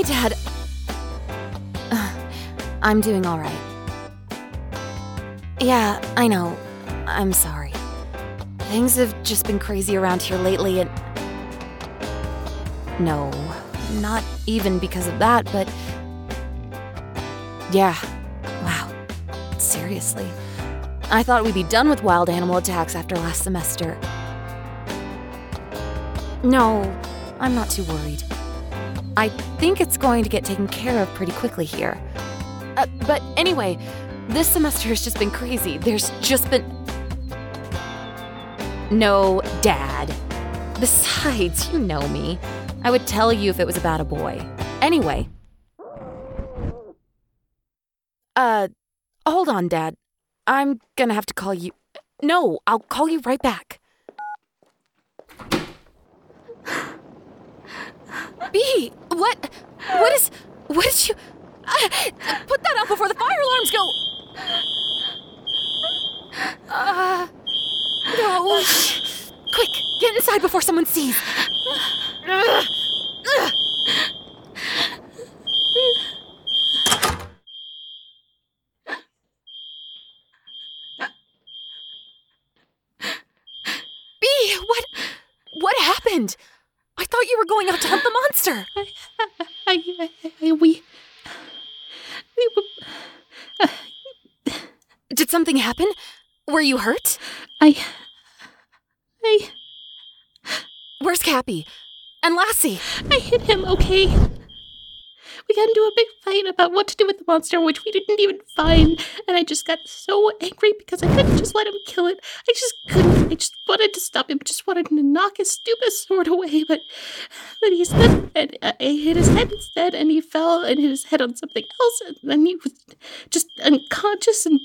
Hey, Dad. Uh, I'm doing all right. Yeah, I know. I'm sorry. Things have just been crazy around here lately, and. No, not even because of that, but. Yeah. Wow. Seriously. I thought we'd be done with wild animal attacks after last semester. No, I'm not too worried. I think it's going to get taken care of pretty quickly here. Uh, but anyway, this semester has just been crazy. There's just been. No, Dad. Besides, you know me. I would tell you if it was about a boy. Anyway. Uh, hold on, Dad. I'm gonna have to call you. No, I'll call you right back. Bee, what? What is. What did you. Uh, put that out before the fire alarms go. Uh. No. Quick, get inside before someone sees. Ugh. Ugh. Bee, what? What happened? I thought you were going out to hunt the monster. I, I, I, I we, we, were- Did something happen? Were you hurt? I, I, Where's Cappy? And Lassie? I hit him. Okay. We got into a big fight about what to do with the monster, which we didn't even find, and I just got so angry because I couldn't just let him kill it. I just couldn't. I just wanted to stop him. Just wanted to knock his stupid sword away, but but he slipped and uh, I hit his head instead, and he fell and hit his head on something else, and then he was just unconscious and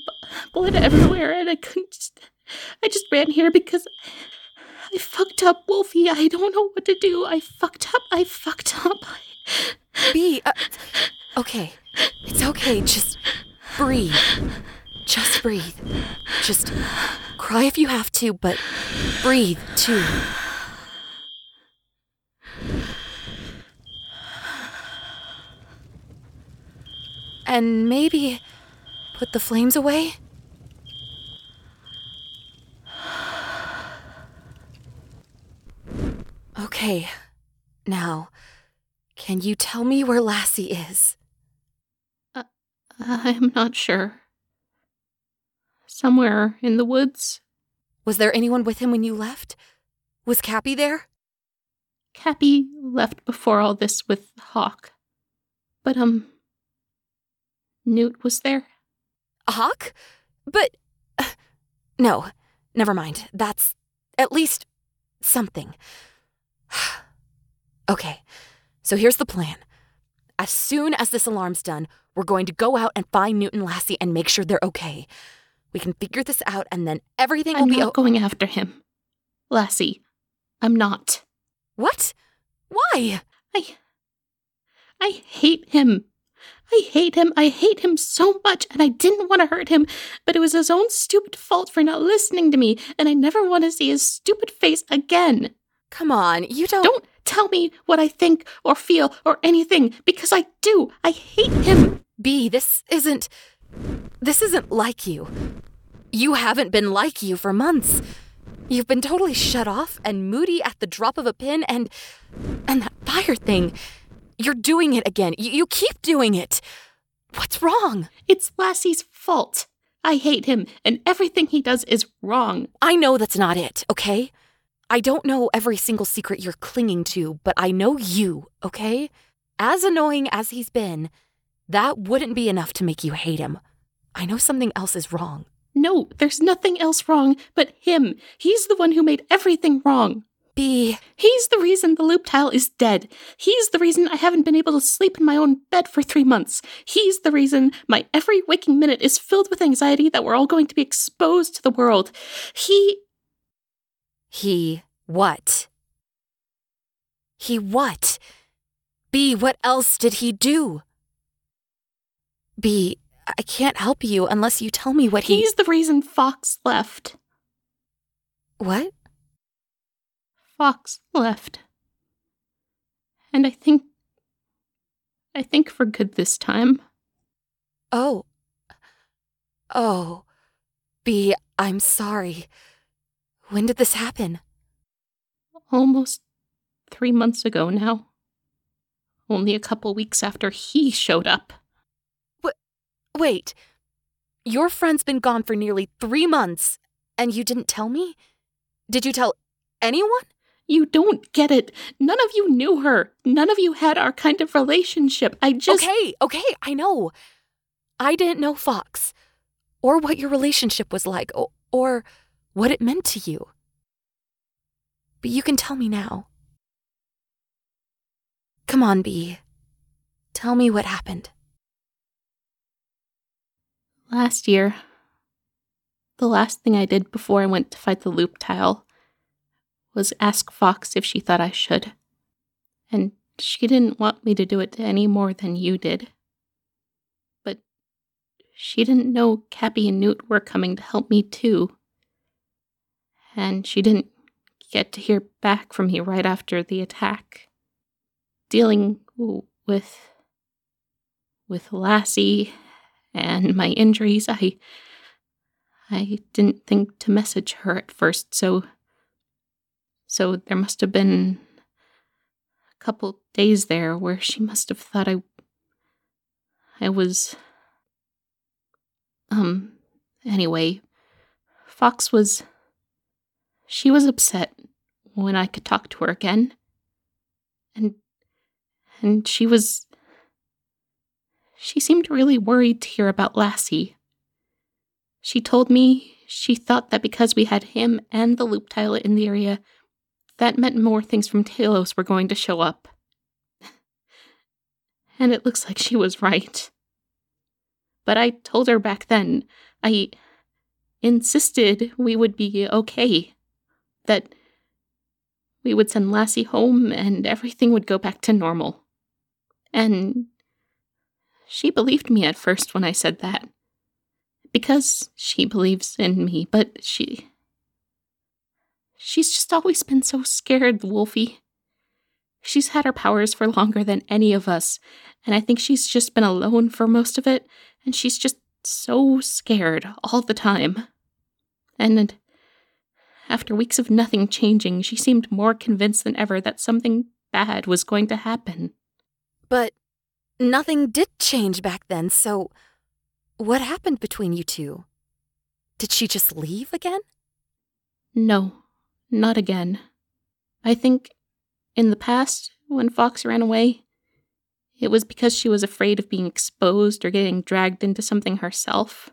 blood everywhere, and I couldn't just. I just ran here because I fucked up, Wolfie. I don't know what to do. I fucked up. I fucked up. Bee, uh, okay. It's okay. Just breathe. Just breathe. Just cry if you have to, but breathe too. And maybe put the flames away? Okay. Now, can you tell me where Lassie is? I'm not sure. Somewhere in the woods. Was there anyone with him when you left? Was Cappy there? Cappy left before all this with Hawk. But, um. Newt was there. Hawk? But. uh, no, never mind. That's at least something. okay, so here's the plan. As soon as this alarm's done, we're going to go out and find Newt and Lassie and make sure they're okay. We can figure this out and then everything I'm will be. not o- going after him. Lassie, I'm not. what? Why? I. I hate him. I hate him. I hate him so much, and I didn't want to hurt him, but it was his own stupid fault for not listening to me, and I never want to see his stupid face again. Come on, you don't. Don't tell me what I think or feel or anything, because I do. I hate him. Bee, this isn't. This isn't like you. You haven't been like you for months. You've been totally shut off and moody at the drop of a pin, and. and that fire thing. You're doing it again. You, you keep doing it. What's wrong? It's Lassie's fault. I hate him, and everything he does is wrong. I know that's not it, okay? I don't know every single secret you're clinging to, but I know you, okay? As annoying as he's been, that wouldn't be enough to make you hate him. I know something else is wrong. No, there's nothing else wrong but him. He's the one who made everything wrong. Bee, He's the reason the loop tile is dead. He's the reason I haven't been able to sleep in my own bed for three months. He's the reason my every waking minute is filled with anxiety that we're all going to be exposed to the world. He. He what? He what? Bee, what else did he do? Bee, I can't help you unless you tell me what he. He's the reason Fox left. What? Fox left. And I think. I think for good this time. Oh. Oh. Bee, I'm sorry. When did this happen? Almost three months ago now. Only a couple weeks after he showed up. Wait. Your friend's been gone for nearly three months, and you didn't tell me? Did you tell anyone? You don't get it. None of you knew her. None of you had our kind of relationship. I just. Okay, okay, I know. I didn't know Fox, or what your relationship was like, or, or what it meant to you. But you can tell me now. Come on, Bee. Tell me what happened. Last year, the last thing I did before I went to fight the loop tile was ask Fox if she thought I should. And she didn't want me to do it any more than you did. But she didn't know Cappy and Newt were coming to help me too. And she didn't get to hear back from me right after the attack. Dealing with with Lassie and my injuries, I I didn't think to message her at first, so so there must have been a couple days there where she must have thought I I was um anyway, Fox was she was upset when I could talk to her again. And and she was she seemed really worried to hear about Lassie. She told me she thought that because we had him and the loop tile in the area, that meant more things from Talos were going to show up. and it looks like she was right. But I told her back then, I insisted we would be okay. That we would send Lassie home and everything would go back to normal. And she believed me at first when I said that. Because she believes in me, but she. She's just always been so scared, Wolfie. She's had her powers for longer than any of us, and I think she's just been alone for most of it, and she's just so scared all the time. And after weeks of nothing changing, she seemed more convinced than ever that something bad was going to happen. But Nothing did change back then, so what happened between you two? Did she just leave again? No, not again. I think in the past, when Fox ran away, it was because she was afraid of being exposed or getting dragged into something herself.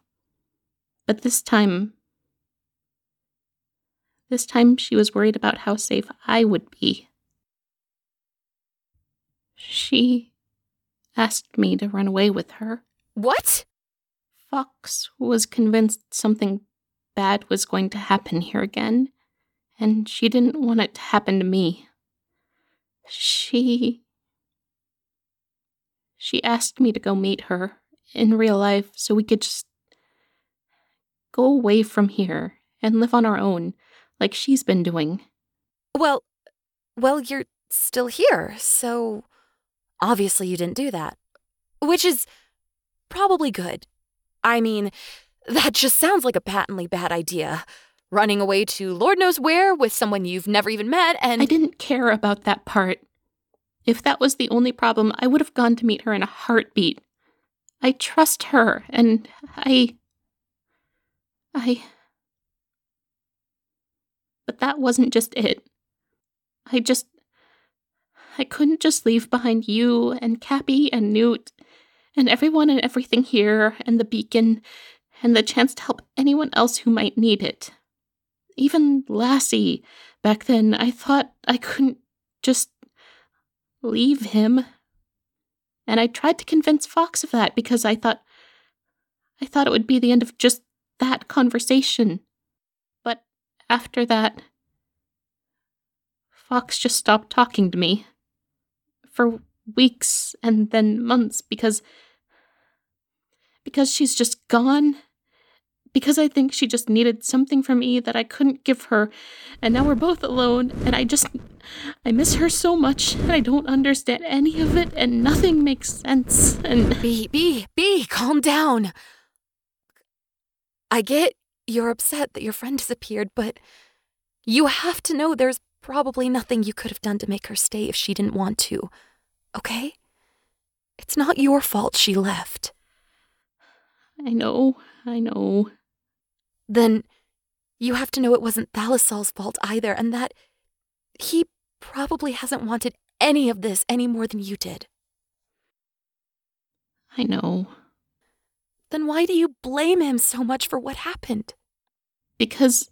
But this time, this time she was worried about how safe I would be. She asked me to run away with her. What? Fox was convinced something bad was going to happen here again, and she didn't want it to happen to me. She. She asked me to go meet her in real life so we could just go away from here and live on our own like she's been doing. Well, well, you're still here, so Obviously, you didn't do that. Which is probably good. I mean, that just sounds like a patently bad idea. Running away to Lord knows where with someone you've never even met and. I didn't care about that part. If that was the only problem, I would have gone to meet her in a heartbeat. I trust her, and I. I. But that wasn't just it. I just. I couldn't just leave behind you and Cappy and Newt and everyone and everything here and the beacon and the chance to help anyone else who might need it. Even Lassie, back then, I thought I couldn't just leave him. And I tried to convince Fox of that because I thought I thought it would be the end of just that conversation. After that, Fox just stopped talking to me for weeks and then months because because she's just gone because I think she just needed something from me that I couldn't give her and now we're both alone and I just I miss her so much, and I don't understand any of it, and nothing makes sense. And Bee, Bee, Bee, calm down. I get you're upset that your friend disappeared, but you have to know there's probably nothing you could have done to make her stay if she didn't want to. Okay? It's not your fault she left. I know, I know. Then you have to know it wasn't Thalasol's fault either, and that he probably hasn't wanted any of this any more than you did. I know. Then why do you blame him so much for what happened? Because.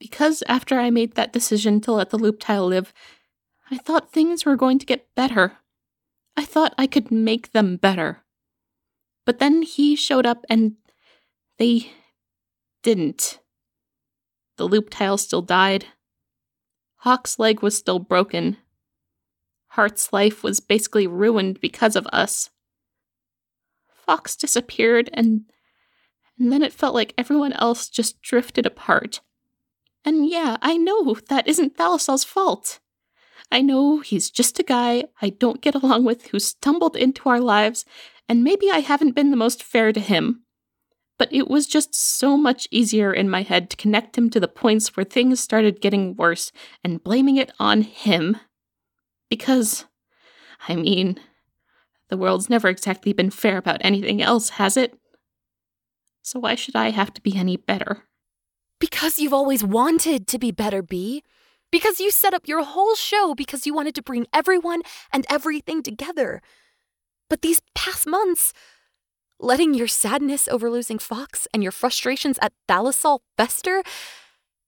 Because after I made that decision to let the loop tile live, I thought things were going to get better. I thought I could make them better. But then he showed up and they didn't. The loop tile still died. Hawk's leg was still broken. Heart's life was basically ruined because of us. Fox disappeared and and then it felt like everyone else just drifted apart. And yeah, I know that isn't Thalasol's fault. I know he's just a guy I don't get along with who stumbled into our lives, and maybe I haven't been the most fair to him. But it was just so much easier in my head to connect him to the points where things started getting worse and blaming it on him. Because, I mean, the world's never exactly been fair about anything else, has it? So why should I have to be any better? Because you've always wanted to be better, Bee. Because you set up your whole show because you wanted to bring everyone and everything together. But these past months, letting your sadness over losing Fox and your frustrations at Thalassol fester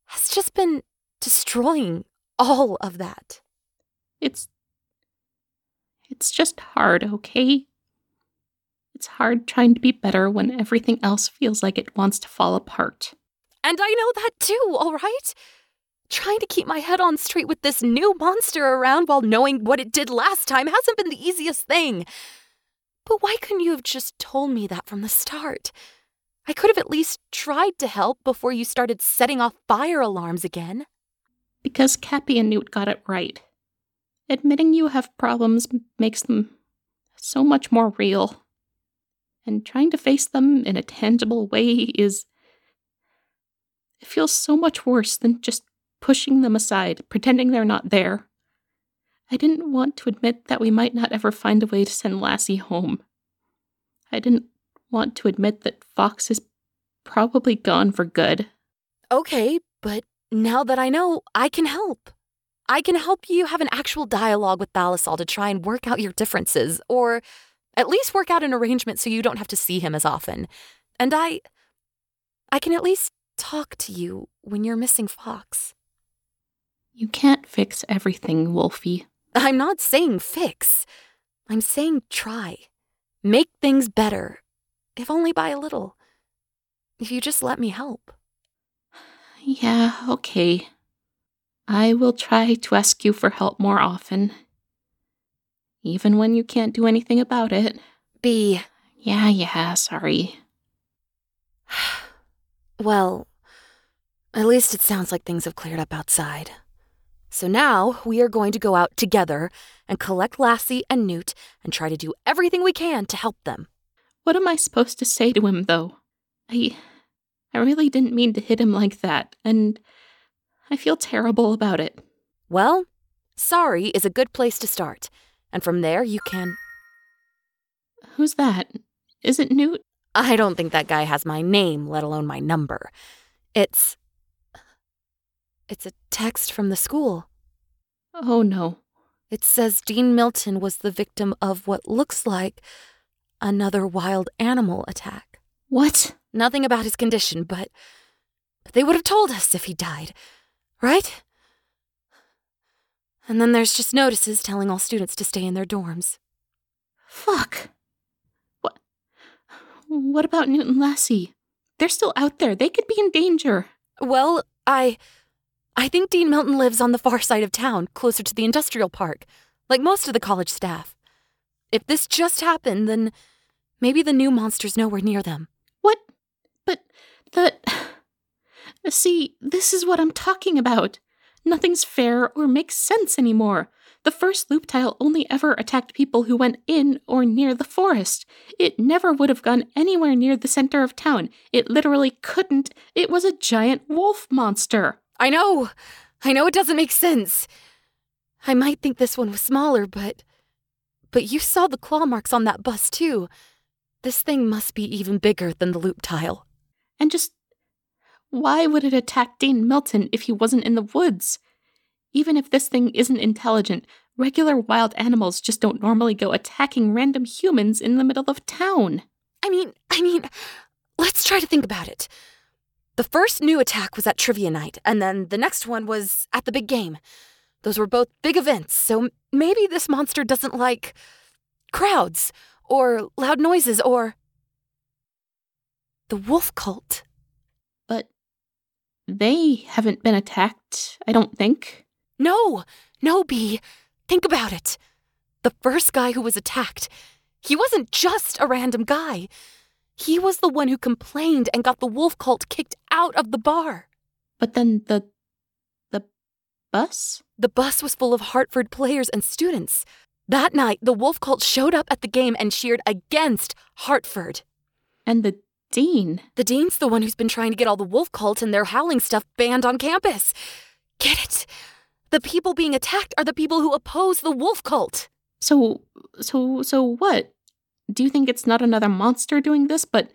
has just been destroying all of that. It's. It's just hard, okay? It's hard trying to be better when everything else feels like it wants to fall apart. And I know that too, all right? Trying to keep my head on straight with this new monster around while knowing what it did last time hasn't been the easiest thing. But why couldn't you have just told me that from the start? I could have at least tried to help before you started setting off fire alarms again. Because Cappy and Newt got it right. Admitting you have problems makes them so much more real and trying to face them in a tangible way is. It feels so much worse than just pushing them aside, pretending they're not there. I didn't want to admit that we might not ever find a way to send Lassie home. I didn't want to admit that Fox is probably gone for good. Okay, but now that I know, I can help. I can help you have an actual dialogue with Thalassol to try and work out your differences, or at least work out an arrangement so you don't have to see him as often. And I. I can at least talk to you when you're missing Fox. You can't fix everything, Wolfie. I'm not saying fix. I'm saying try. Make things better, if only by a little. If you just let me help. Yeah, okay. I will try to ask you for help more often even when you can't do anything about it. Bee. Yeah, yeah, sorry. well, at least it sounds like things have cleared up outside. So now we are going to go out together and collect Lassie and Newt and try to do everything we can to help them. What am I supposed to say to him, though? I. I really didn't mean to hit him like that, and I feel terrible about it. Well, sorry is a good place to start and from there you can. Who's that? Is it Newt? I don't think that guy has my name, let alone my number. It's. It's a text from the school. Oh no. It says Dean Milton was the victim of what looks like another wild animal attack. What? Nothing about his condition, but. They would have told us if he died, right? And then there's just notices telling all students to stay in their dorms. Fuck. What? What about Newt and Lassie? They're still out there. They could be in danger. Well, I. I think Dean Milton lives on the far side of town, closer to the industrial park, like most of the college staff. If this just happened, then maybe the new monster's nowhere near them. What? But the. See, this is what I'm talking about. Nothing's fair or makes sense anymore. The first loop tile only ever attacked people who went in or near the forest. It never would have gone anywhere near the center of town. It literally couldn't. It was a giant wolf monster. I know. I know it doesn't make sense. I might think this one was smaller, but. But you saw the claw marks on that bus, too. This thing must be even bigger than the loop tile. And just. Why would it attack Dean Milton if he wasn't in the woods? Even if this thing isn't intelligent, regular wild animals just don't normally go attacking random humans in the middle of town. I mean, I mean, let's try to think about it. The first new attack was at trivia night, and then the next one was at the big game. Those were both big events, so maybe this monster doesn't like crowds or loud noises or the wolf cult. They haven't been attacked, I don't think. No, no, Bee. Think about it. The first guy who was attacked, he wasn't just a random guy. He was the one who complained and got the wolf cult kicked out of the bar. But then the. the bus? The bus was full of Hartford players and students. That night, the wolf cult showed up at the game and cheered against Hartford. And the dean? The dean's the one who's been trying to get all the wolf cult and their howling stuff banned on campus. Get it? The people being attacked are the people who oppose the wolf cult. So, so, so what? Do you think it's not another monster doing this, but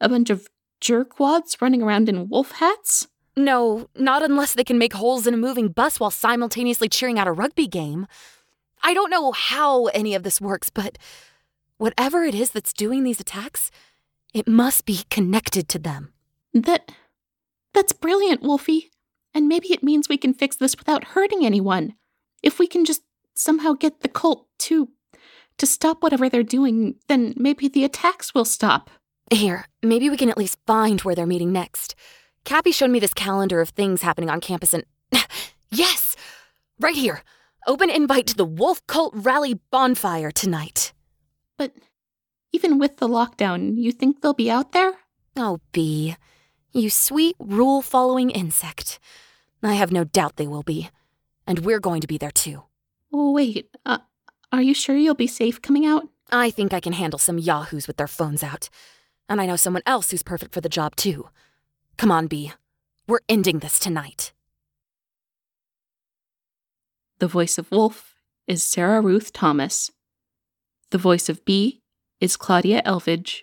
a bunch of jerkwads running around in wolf hats? No, not unless they can make holes in a moving bus while simultaneously cheering out a rugby game. I don't know how any of this works, but whatever it is that's doing these attacks, it must be connected to them. That. That's brilliant, Wolfie. And maybe it means we can fix this without hurting anyone. If we can just somehow get the cult to to stop whatever they're doing, then maybe the attacks will stop. Here, maybe we can at least find where they're meeting next. Cappy showed me this calendar of things happening on campus and yes, right here. Open invite to the Wolf Cult Rally bonfire tonight. But even with the lockdown, you think they'll be out there? Oh, Bee, you sweet rule following insect. I have no doubt they will be. And we're going to be there too. Oh, wait, uh, are you sure you'll be safe coming out? I think I can handle some yahoos with their phones out. And I know someone else who's perfect for the job too. Come on, Bee. We're ending this tonight. The voice of Wolf is Sarah Ruth Thomas. The voice of Bee is Claudia Elvidge.